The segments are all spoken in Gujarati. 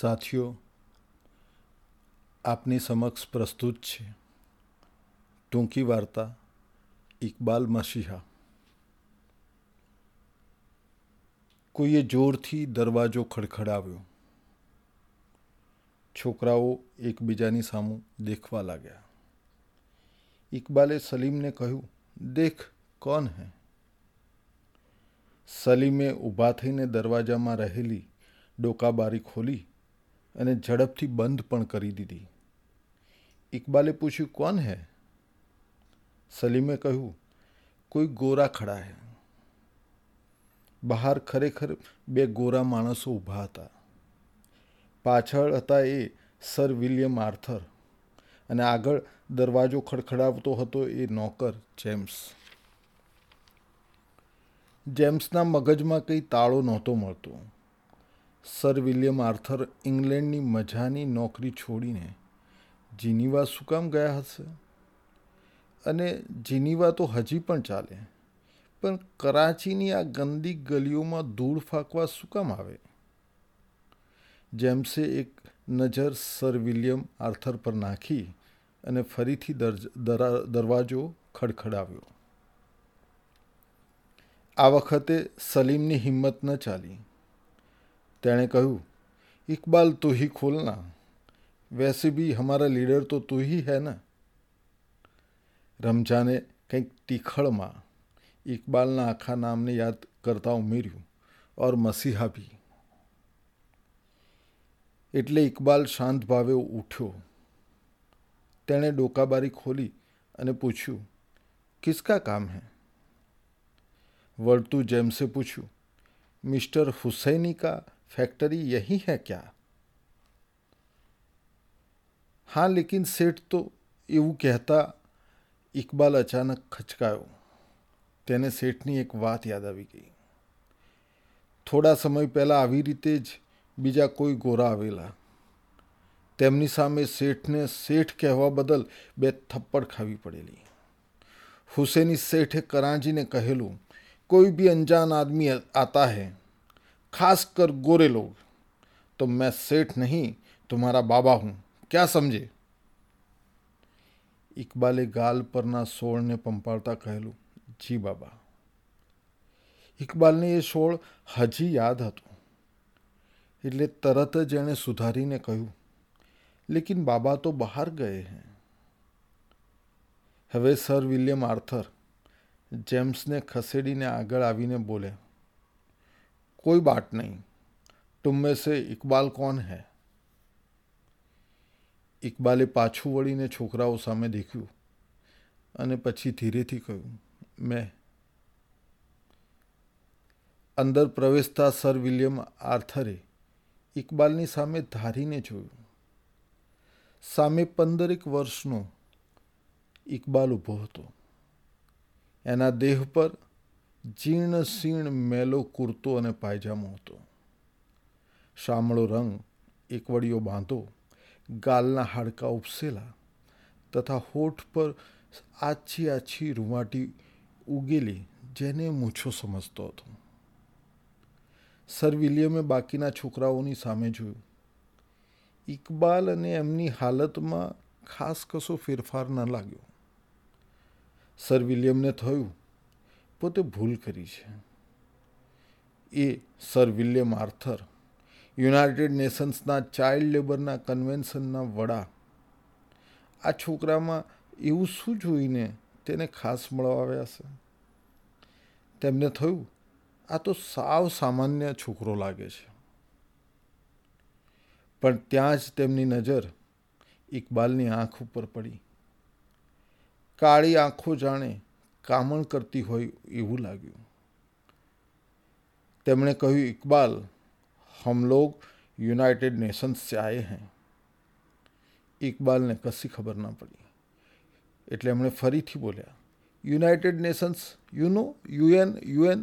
साथियों आपने समक्ष प्रस्तुत है टूंकी वार्ता इकबाल मसीहा कोई जोर थी दरवाजो खड़खड़ाव्यो छोकराओ एकबीजानी सामू देखवा लग्या इकबाले सलीम ने कहू देख कौन है सलीमे ऊभा दरवाजा दरवाजामां रहेली डोकाबारी खोली અને ઝડપથી બંધ પણ કરી દીધી ઇકબાલે પૂછ્યું કોણ હે સલીમે કહ્યું કોઈ ગોરા ખડા હે બહાર ખરેખર બે ગોરા માણસો ઊભા હતા પાછળ હતા એ સર વિલિયમ આર્થર અને આગળ દરવાજો ખડખડાવતો હતો એ નોકર જેમ્સ જેમ્સના મગજમાં કંઈ તાળો નહોતો મળતો સર વિલિયમ આર્થર ઇંગ્લેન્ડની મજાની નોકરી છોડીને જીનીવા શું કામ ગયા હશે અને જીનીવા તો હજી પણ ચાલે પણ કરાચીની આ ગંદી ગલીઓમાં ધૂળ ફાંકવા શું કામ આવે જેમ્સે એક નજર સર વિલિયમ આર્થર પર નાખી અને ફરીથી દરવાજો ખડખડાવ્યો આ વખતે સલીમની હિંમત ન ચાલી તેણે કહ્યું ઇકબાલ तू ही खोलना वैसे भी हमारा लीडर तो तू ही है ना રમઝાને કંઈક ટીખળમાં ઇકબાલના આખા નામને યાદ કરતા ઉમેર્યું ઓર મસીહા બી એટલે ઇકબાલ શાંત ભાવે ઉઠ્યો તેણે ડોકાબારી ખોલી અને પૂછ્યું કિસકા કામ હે વળતું જેમ્સે પૂછ્યું મિસ્ટર હુસૈની કા फैक्ट्री यही है क्या हाँ लेकिन सेठ તો એવું કહેતા ઇકબાલ અચાનક ખચકાયો તેને શેઠની એક વાત યાદ આવી ગઈ થોડા સમય પહેલાં આવી રીતે જ બીજા કોઈ ગોરા આવેલા તેમની સામે શેઠને શેઠ કહેવા બદલ બે થપ્પડ ખાવી પડેલી હુસેની શેઠે કરાંજીને કહેલું કોઈ બી અંજાન આદમી આતા હૈ खासकर गोरे लोग तो मैं सेठ नहीं तुम्हारा बाबा हूं क्या समझे इकबाले गाल पर ना सोल ने पंपाड़ता कहलू जी बाबा इकबाल ने यह सोल हजी याद हो तरत जेने सुधारी ने कहू लेकिन बाबा तो बाहर गए हैं हवे सर विलियम आर्थर जेम्स ने खसेड़ी ने आगे बोलिया कोई बात नहीं तुम में से ઇકબાલ કોણ હે ઇકબાલે પાછું વળીને છોકરાઓ સામે દેખ્યું અને પછી ધીરેથી કહ્યું મેં અંદર પ્રવેશતા સર વિલિયમ આર્થરે ઇકબાલની સામે ધારીને જોયું સામે પંદરેક વર્ષનો ઇકબાલ ઊભો હતો એના દેહ પર જીર્ણ શીર્ણ મેલો કુર્તો અને પાયજામો હતો શામળો રંગ એકવડીઓ બાંધો ગાલના હાડકા ઉપસેલા તથા હોઠ પર આછી આછી રૂવાટી ઉગેલી જેને મૂછો સમજતો હતો સર વિલિયમે બાકીના છોકરાઓની સામે જોયું ઇકબાલ અને એમની હાલતમાં ખાસ કશો ફેરફાર ન લાગ્યો સર વિલિયમને થયું પોતે ભૂલ કરી છે એ સર વિલિયમ આર્થર યુનાઇટેડ નેશન્સના ચાઇલ્ડ લેબરના કન્વેન્શનના વડા આ છોકરામાં એવું શું જોઈને તેને ખાસ મળવા આવ્યા છે તેમને થયું આ તો સાવ સામાન્ય છોકરો લાગે છે પણ ત્યાં જ તેમની નજર ઇકબાલની આંખ ઉપર પડી કાળી આંખો જાણે કામણ કરતી હોય એવું લાગ્યું તેમણે કહ્યું ઇકબાલ हम लोग यूनाइटेड नेशंस से आए हैं ઇકબાલને કશી ખબર ન પડી એટલે એમણે ફરીથી બોલ્યા United Nations you know UN UN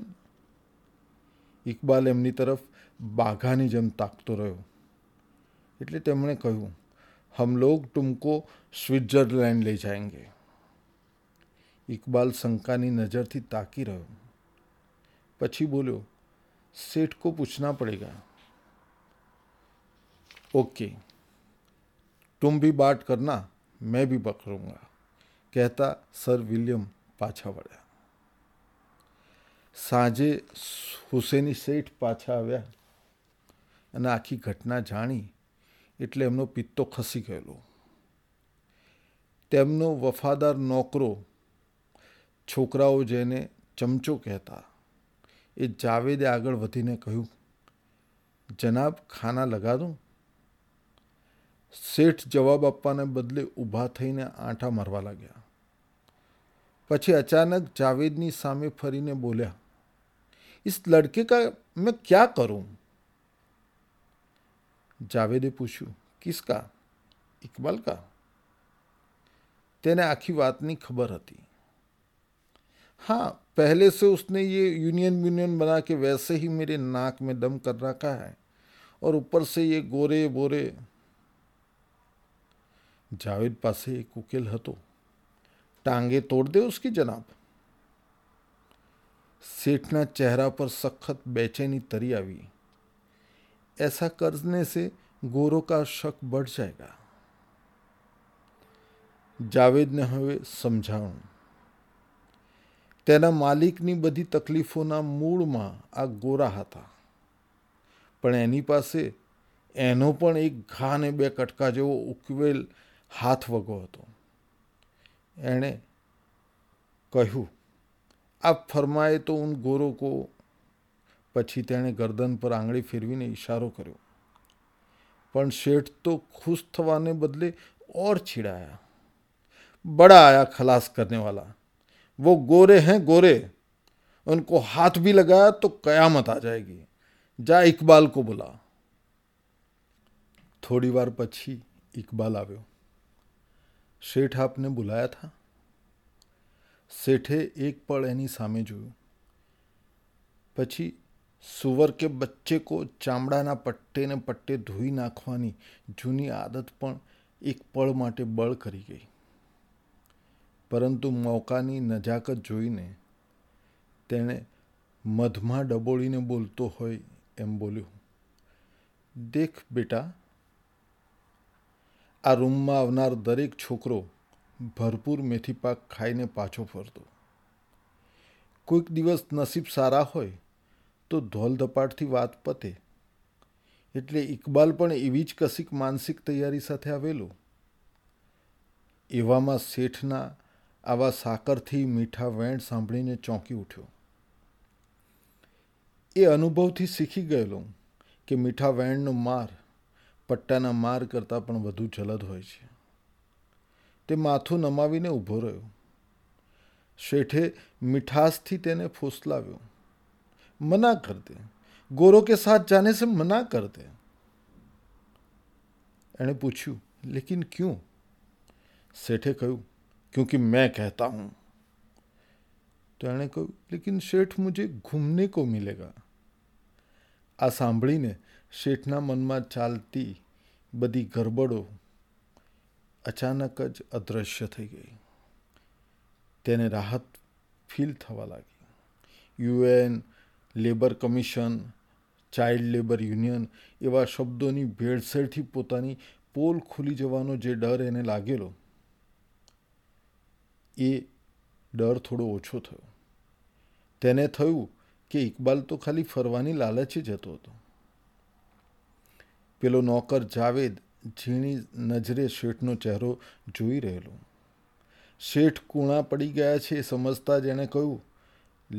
Iqbal એમની તરફ બાઘાની જેમ તાકતો રહ્યો એટલે તેમણે કહ્યું હમ લોગ તુમકો સ્વિટ્ઝરલેન્ડ લઈ જાયંગે ઇકબાલ શંકાની નજરથી તાકી રહ્યો પછી બોલ્યો શેઠ को પૂછના પડેગા ઓકે तुम ભી બાટ કરના મેં भी પકડુંગા કહેતા સર વિલિયમ પાછા વળ્યા સાંજે હુસેની શેઠ પાછા આવ્યા અને આખી ઘટના જાણી એટલે એમનો પિત્તો ખસી ગયેલો તેમનો વફાદાર નોકરો છોકરાઓ જેને ચમચો કહેતા એ જાવેદે આગળ વધીને કહ્યું જનાબ ખાના લગા દઉં શેઠ જવાબ આપવાને બદલે ઊભા થઈને આંટા મારવા લાગ્યા પછી અચાનક જાવેદની સામે ફરીને બોલ્યા इस लड़के का मैं क्या करूं જાવેદે પૂછ્યું કિસકા ઇકબાલ કા તેને આખી વાતની ખબર હતી हाँ पहले से उसने ये यूनियन यूनियन बना के वैसे ही मेरे नाक में दम कर रखा है और ऊपर से ये गोरे बोरे जावेद पासे एक उकेल हतो टांगे तोड़ दे उसकी जनाब सेठना चेहरा पर सख्त बेचैनी तरी आवी ऐसा करने से गोरों का शक बढ़ जाएगा जावेद ने हमें समझाऊं તેના માલિકની બધી તકલીફોના મૂળમાં આ ગોરા હતા પણ એની પાસે એનો પણ એક ઘા ઘાને બે કટકા જેવો ઉકવેલ હાથ વગો હતો એણે કહ્યું આપ ફરમાએ તો ઉન ગોરો કો પછી તેણે ગરદન પર આંગળી ફેરવીને ઇશારો કર્યો પણ શેઠ તો ખુશ થવાને બદલે ઓર છીડાયા બડા આયા ખલાસ કરનેવાલા वो गोरे हैं गोरे उनको हाथ भी लगाया तो कयामत आ जाएगी जा इकबाल को बुला थोड़ी बार पछी इकबाल आवे शेठ आपने बुलाया था सेठे एक पड़ एनी सामे जो पछी सुवर के बच्चे को चामड़ाना पट्टे ने पट्टे धोई नाखवा जूनी आदत पर एक पड़ माटे बड़ करी गई પરંતુ મોકાની નજાકત જોઈને તેણે મધમાં ડબોળીને બોલતો હોય એમ બોલ્યું દેખ બેટા આ રૂમમાં આવનાર દરેક છોકરો ભરપૂર મેથી પાક ખાઈને પાછો ફરતો કોઈક દિવસ નસીબ સારા હોય તો ધોલધપાટથી વાત પતે એટલે ઇકબાલ પણ એવી જ કશીક માનસિક તૈયારી સાથે આવેલો એવામાં શેઠના આવા સાકરથી મીઠા વેણ સાંભળીને ચોંકી ઉઠ્યો એ અનુભવથી શીખી ગયેલો કે મીઠા વેણનો માર પટ્ટાના માર કરતાં પણ વધુ જલદ હોય છે તે માથું નમાવીને ઊભો રહ્યો શેઠે મીઠાશથી તેને ફોસલાવ્યો મના કરતે ગોરો કે સાથ જાને સે મના કરતે એણે પૂછ્યું લેકિન ક્યું શેઠે કહ્યું क्योंकि मैं कहता हूं तो अने को लेकिन सेठ मुझे घूमने को मिलेगा आसांबली ने सेठ ना मनमा चालती बड़ी गड़बड़ो अचानकज अदृश्य થઈ ગઈ તેને રાહત ફીલ થવા લાગી UN labour commission child labour union એવા શબ્દની ભેડસરથી પોતાની પોલ ખુલી જવાનો જે ડર એને લાગેલો એ ડર થોડો ઓછો થયો તેને થયું કે ઇકબાલ તો ખાલી ફરવાની લાલચે જતો હતો પેલો નોકર જાવેદ ઝીણી નજરે શેઠનો ચહેરો જોઈ રહેલો શેઠ કુણા પડી ગયા છે એ સમજતા જ કહ્યું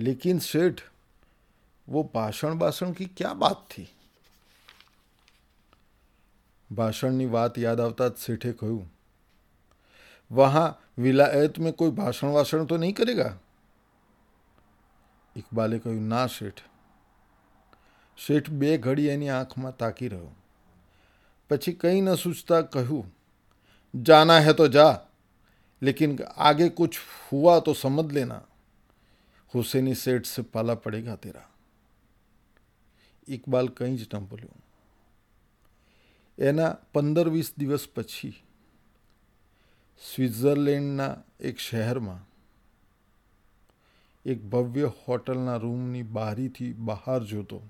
લેકિન શેઠ વો ભાષણ બાષણ કી ક્યાં બાત થી ભાષણની વાત યાદ આવતા જ શેઠે કહ્યું વહાં विलायत में कोई भाषण वाषण तो नहीं करेगा इकबाल एको ना सेठ सेठ बे घडीयनी आंख में ताकी रहो પછી કઈન અસુજતા કહું જાના હે તો જા લેકિન આગે કુછ હુઆ તો સમજ લેના ખુસૈની સેટસ પાલા પડેગા تیرا इकबाल કઈ જ ટમપલ્યો એના 15 20 દિવસ પછી સ્વિટ્ઝરલેન્ડના એક શહેરમાં એક ભવ્ય હોટલના રૂમની બારીથી બહાર જોતો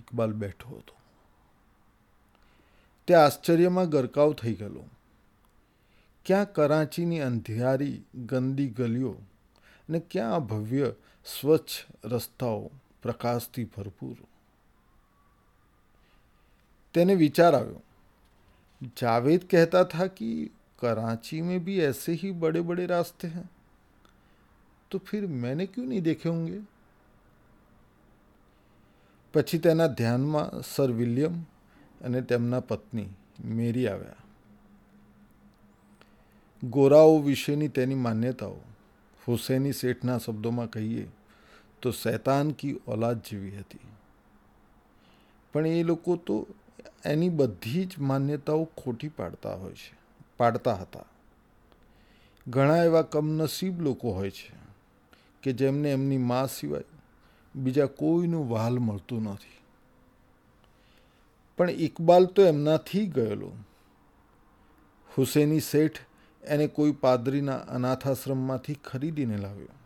ઇકબાલ બેઠો હતો તે આશ્ચર્યમાં ગરકાવ થઈ ગયેલો ક્યાં કરાંચીની અંધિયારી ગંદી ગલીઓ અને ક્યાં આ ભવ્ય સ્વચ્છ રસ્તાઓ પ્રકાશથી ભરપૂર તેને વિચાર આવ્યો જાવેદ કહેતા હતા કે कराची में भी ऐसे ही बड़े बड़े रास्ते हैं तो फिर मैंने क्यों नहीं देखे होंगे પછી તેના ધ્યાનમાં સર વિલિયમ અને તેમના પત્ની મેરી આવ્યા ગોરાઓ વિશેની તેની માન્યતાઓ હુસૈની શેઠના શબ્દોમાં કહીએ તો શૈતાન કી ઓલાદ જેવી હતી પણ એ લોકો તો એની બધી જ માન્યતાઓ ખોટી પાડતા હોય છે પાડતા હતા ઘણા એવા કમનસીબ લોકો હોય છે કે જેમને એમની મા સિવાય બીજા કોઈનું વહાલ મળતું નથી પણ ઇકબાલ તો એમનાથી ગયેલો હુસેની શેઠ એને કોઈ પાદરીના અનાથાશ્રમમાંથી ખરીદીને લાવ્યો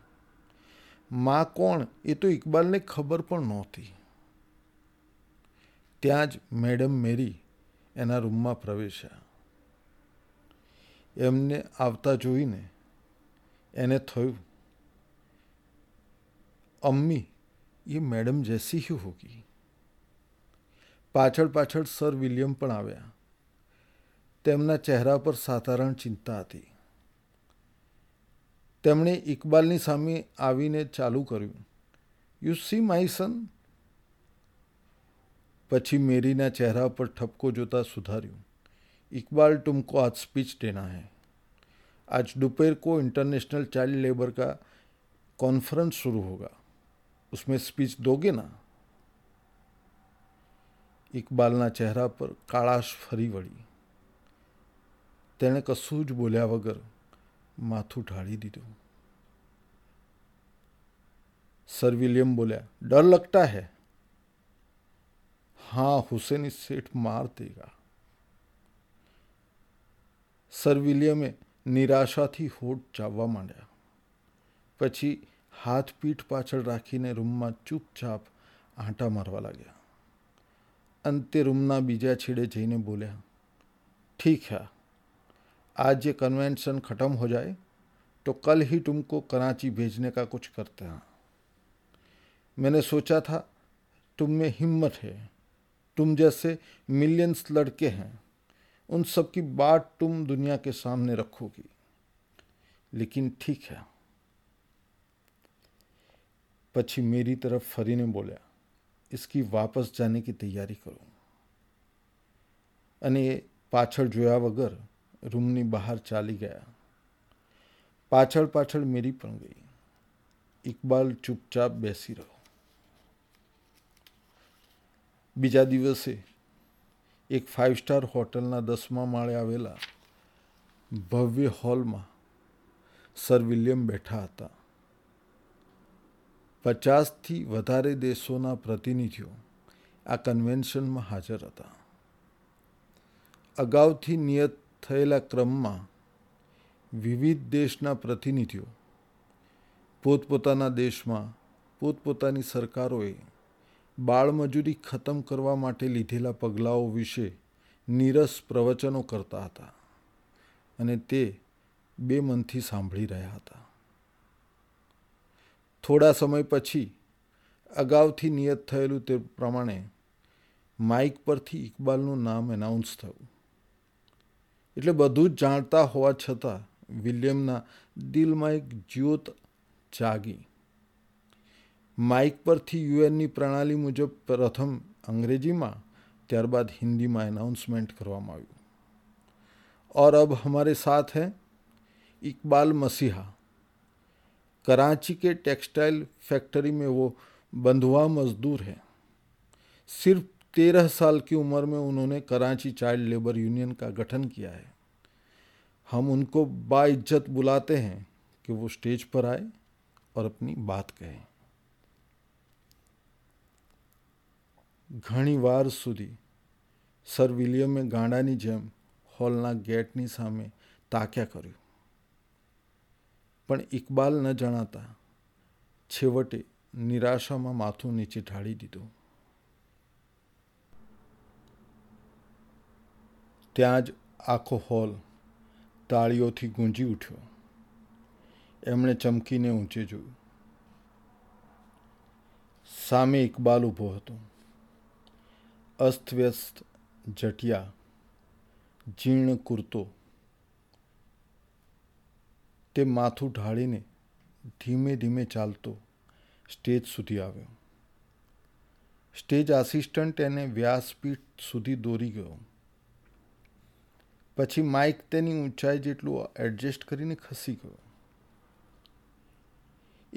મા કોણ એ તો ઇકબાલને ખબર પણ નહોતી ત્યાં જ મેડમ મેરી એના રૂમમાં પ્રવેશ્યા એમને આવતા જોઈને એને થયું અમ્મી એ મેડમ જૈસી હું હોગી પાછળ પાછળ સર વિલિયમ પણ આવ્યા તેમના ચહેરા પર સાધારણ ચિંતા હતી તેમણે ઇકબાલની સામે આવીને ચાલુ કર્યું યુ સી માય સન પછી મેરીના ચહેરા પર ઠપકો જોતા સુધાર્યું इकबाल तुमको आज स्पीच देना है आज दोपहर को इंटरनेशनल चाइल्ड लेबर का कॉन्फ्रेंस शुरू होगा उसमें स्पीच दोगे ना इकबाल ना चेहरा पर काड़ाश फरी वड़ी तेने कसूज बोलिया वगर माथू ढाड़ी दी दू सर विलियम बोलिया डर लगता है हाँ हुसैन सेठ मार देगा सर विलियम ने निराशा थी होंठ चाववा मंडे। પછી હાથ પીઠ પાછળ રાખીને રૂમમાં ચૂપચાપ आटा मरવા લાગ્યા. અંતે રૂમના બીજા છેડે જઈને બોલ્યા. ઠીક હૈ આજ જે કન્વેન્શન ખતમ હો જાય તો કલ હી તુમકો કરાચી ભેજને કા કુછ કરતા હૈ. મેને સોચા થા તુમમે હિંમત હૈ તુમજેસે મિલિયન્સ લડકે હૈ उन सब की बात तुम दुनिया के सामने रखोगी लेकिन ठीक है पक्षी मेरी तरफ फरी ने बोलिया इसकी वापस जाने की तैयारी करो अने पाछड़ जोया वगर रूमनी बाहर चाली गया पाचड़ पाछड़ मेरी पण गई इकबाल चुपचाप बेसी रहो बीजा दिवसे એક ફાઇવ સ્ટાર હોટલના દસમા માળે આવેલા ભવ્ય હોલમાં સર વિલિયમ બેઠા હતા પચાસથી વધારે દેશોના પ્રતિનિધિઓ આ કન્વેન્શનમાં હાજર હતા અગાઉથી નિયત થયેલા ક્રમમાં વિવિધ દેશના પ્રતિનિધિઓ પોતપોતાના દેશમાં પોતપોતાની સરકારોએ બાળમજૂરી ખતમ કરવા માટે લીધેલા પગલાંઓ વિશે નીરસ પ્રવચનો કરતા હતા અને તે બે મનથી સાંભળી રહ્યા હતા થોડા સમય પછી અગાઉથી નિયત થયેલું તે પ્રમાણે માઇક પરથી ઇકબાલનું નામ એનાઉન્સ થયું એટલે બધું જ જાણતા હોવા છતાં વિલિયમના દિલમાં એક જ્યોત જાગી माइक पर માઇક પરથી યુએનની પ્રણાલી મુજબ પ્રથમ અંગ્રેજીમાં ત્યારબાદ હિન્દીમાં એનાઉન્સમેન્ટ કરવામાં આવ્યું और अब हमारे साथ हैं इकबाल मसीहा कराची के टेक्सटाइल फैक्ट्री में वो बंधुआ मजदूर हैं सिर्फ तेरह साल की उम्र में उन्होंने कराची चाइल्ड लेबर यूनियन का गठन किया है हम उनको बाइज्जत बुलाते हैं कि वो स्टेज पर आए और अपनी बात कहें ઘણી વાર સુધી સર વિલિયમે ગાંડાની જેમ હોલના ગેટની સામે તાક્યા કર્યું પણ ઇકબાલ ન જણાતા છેવટે નિરાશામાં માથું નીચે ઢાળી દીધું ત્યાં જ આખો હોલ તાળીઓથી ગુંજી ઉઠ્યો એમણે ચમકીને ઊંચે જોયું સામે ઇકબાલ ઊભો હતો અસ્તવ્યસ્ત જટિયા જીર્ણ કુર્તો તે માથું ઢાળીને ધીમે ધીમે ચાલતો સ્ટેજ સુધી આવ્યો સ્ટેજ આસિસ્ટન્ટ એને વ્યાસપીઠ સુધી દોરી ગયો પછી માઇક તેની ઊંચાઈ જેટલું એડજસ્ટ કરીને ખસી ગયો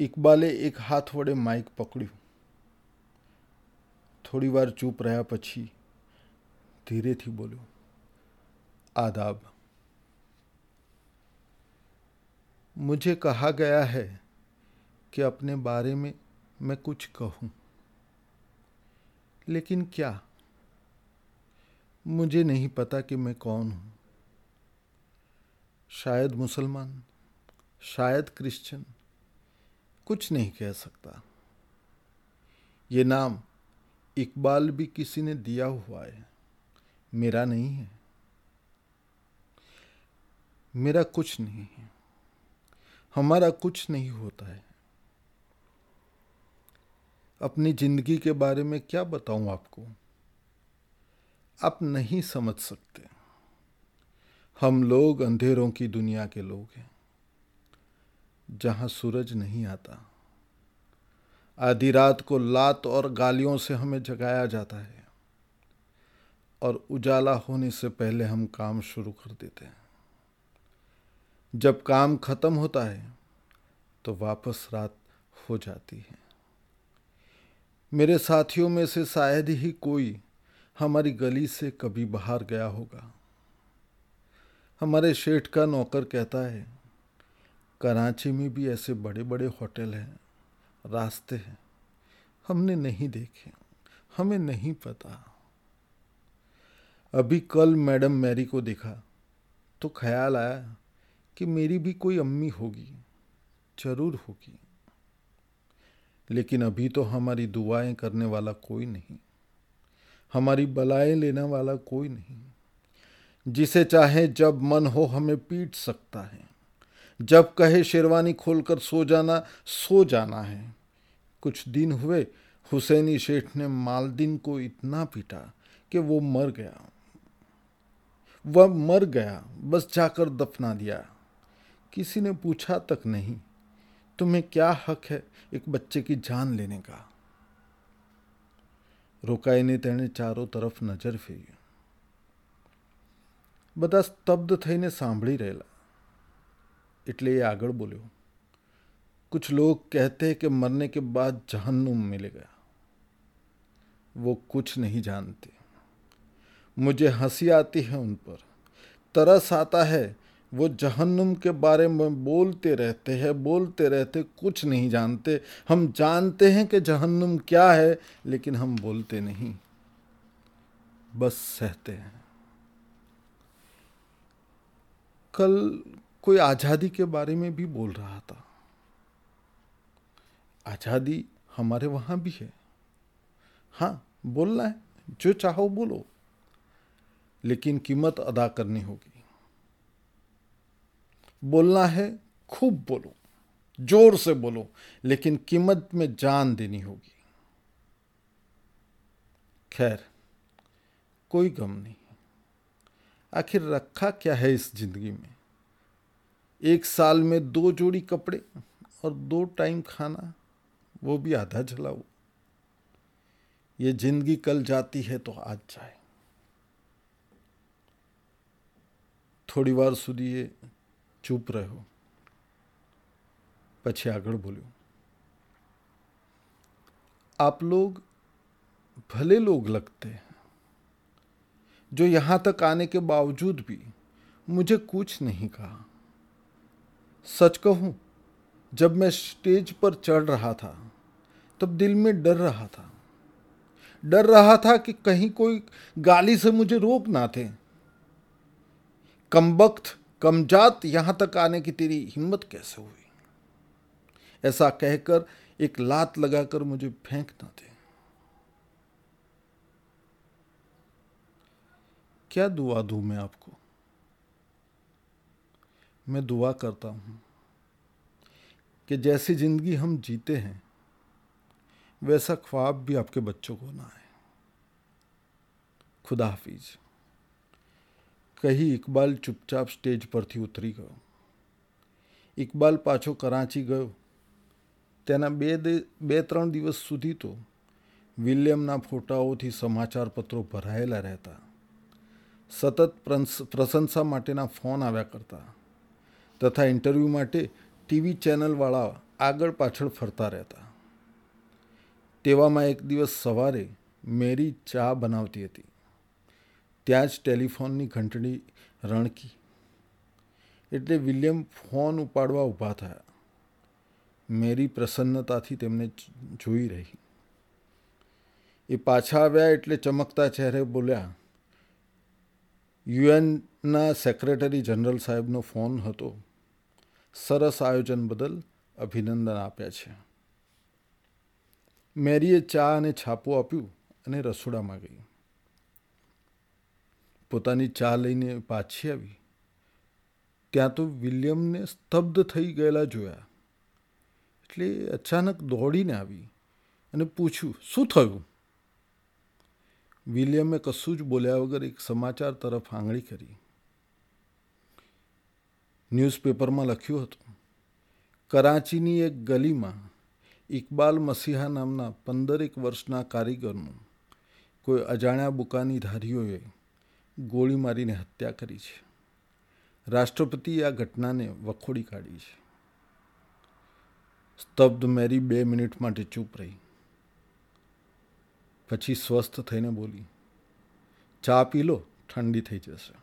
ઇકબાલે એક હાથ વડે માઇક પકડ્યું थोड़ी बार વાર रहा રહ્યા धीरे थी बोलो आदाब मुझे कहा गया है कि अपने बारे में मैं कुछ कहूँ लेकिन क्या मुझे नहीं पता कि मैं कौन हूं शायद मुसलमान शायद क्रिश्चियन कुछ नहीं कह सकता ये नाम इकबाल भी किसी ने दिया हुआ है मेरा नहीं है मेरा कुछ नहीं है हमारा कुछ नहीं होता है अपनी जिंदगी के बारे में क्या बताऊं आपको आप नहीं समझ सकते हम लोग अंधेरों की दुनिया के लोग हैं जहां सूरज नहीं आता आधी रात को लात और गालियों से हमें जगाया जाता है और उजाला होने से पहले हम काम शुरू कर देते हैं जब काम ख़त्म होता है तो वापस रात हो जाती है मेरे साथियों में से शायद ही कोई हमारी गली से कभी बाहर गया होगा हमारे शेठ का नौकर कहता है कराची में भी ऐसे बड़े बड़े होटल हैं रास्ते हैं हमने नहीं देखे हमें नहीं पता अभी कल मैडम मैरी को देखा तो ख्याल आया कि मेरी भी कोई अम्मी होगी जरूर होगी लेकिन अभी तो हमारी दुआएं करने वाला कोई नहीं हमारी बलाएं लेने वाला कोई नहीं जिसे चाहे जब मन हो हमें पीट सकता है जब कहे शेरवानी खोलकर सो जाना सो जाना है कुछ दिन हुए हुसैनी शेठ ने मालदीन को इतना पीटा कि वो मर गया वह मर गया बस जाकर दफना दिया किसी ने पूछा तक नहीं तुम्हें क्या हक है एक बच्चे की जान लेने का रोकाए ने तेने चारों तरफ नजर फेर बदा स्तब्ध थी ने सांभी એટલે એ આગળ બોલ્યો कुछ लोग कहते हैं कि मरने के बाद जहन्नुम मिलेगा वो कुछ नहीं जानते मुझे हंसी आती है उन पर तरस आता है वो जहन्नुम के बारे में बोलते रहते हैं बोलते रहते कुछ नहीं जानते हम जानते हैं कि जहन्नुम क्या है लेकिन हम बोलते नहीं बस सहते हैं कल कोई आज़ादी के बारे में भी बोल रहा था आज़ादी हमारे वहाँ भी है हाँ बोलना है जो चाहो बोलो लेकिन कीमत अदा करनी होगी बोलना है खूब बोलो जोर से बोलो लेकिन कीमत में जान देनी होगी खैर कोई गम नहीं आखिर रखा क्या है इस जिंदगी में एक साल में दो जोड़ी कपड़े और दो टाइम खाना वो भी आधा जला हुआ ये जिंदगी कल जाती है तो आज जाए थोड़ी बार સુધી चुप ચૂપ રહ્યો પછી આગળ બોલ્યો आप लोग भले लोग लगते हैं जो यहां तक आने के बावजूद भी मुझे कुछ नहीं कहा सच कहूं जब मैं स्टेज पर चढ़ रहा था तब दिल में डर रहा था डर रहा था कि कहीं कोई गाली से मुझे रोक ना थे कम वक्त कम जात तक आने की तेरी हिम्मत कैसे हुई ऐसा कहकर एक लात लगाकर मुझे फेंक ना थे क्या दुआ दू मैं आपको मैं दुआ करता हूं कि जैसी ज़िंदगी हम जीते हैं वैसा ख्वाब भी आपके बच्चों को ना आए खुदा हाफिज कहीं इकबाल चुपचाप स्टेज पर से उतरी गयो इकबाल पाचो कराची गयो तना 2 2-3 दिवस સુધી તો વિલિયમ ના ફોટાઓ થી સમાચાર પત્રો પરાહેલા રહેતા સતત પ્રશંસા માટે ના ફોન આવ્યા કરતા તથા ઇન્ટરવ્યુ માટે ટીવી ચેનલ વાળા આગળ પાછળ ફરતા રહેતા તેવામાં એક દિવસ સવારે મેરી ચા બનાવતી હતી ત્યાં જ ટેલિફોનની ઘંટડી રણકી એટલે વિલિયમ ફોન ઉપાડવા ઊભા થયા મેરી પ્રસન્નતાથી તેમને જોઈ રહી એ પાછા આવ્યા એટલે ચમકતા ચહેરે બોલ્યા યુએનના સેક્રેટરી જનરલ સાહેબનો ફોન હતો સરસ આયોજન બદલ અભિનંદન આપ્યા છે મેરીએ ચા અને છાપો આપ્યું અને રસોડામાં ગઈ પોતાની ચા લઈને પાછી આવી ત્યાં તો વિલિયમને સ્તબ્ધ થઈ ગયેલા જોયા એટલે અચાનક દોડીને આવી અને પૂછ્યું શું થયું વિલિયમે કશું જ બોલ્યા વગર એક સમાચાર તરફ આંગળી કરી ન્યૂઝપેપરમાં લખ્યું હતું કરાચીની એક ગલીમાં ઇકબાલ મસીહા નામના પંદરેક વર્ષના કારીગરનું કોઈ અજાણ્યા બુકાની ધારીઓએ ગોળી મારીને હત્યા કરી છે રાષ્ટ્રપતિએ આ ઘટનાને વખોડી કાઢી છે સ્તબ્ધ મેરી બે મિનિટ માટે ચૂપ રહી પછી સ્વસ્થ થઈને બોલી ચા પી લો ઠંડી થઈ જશે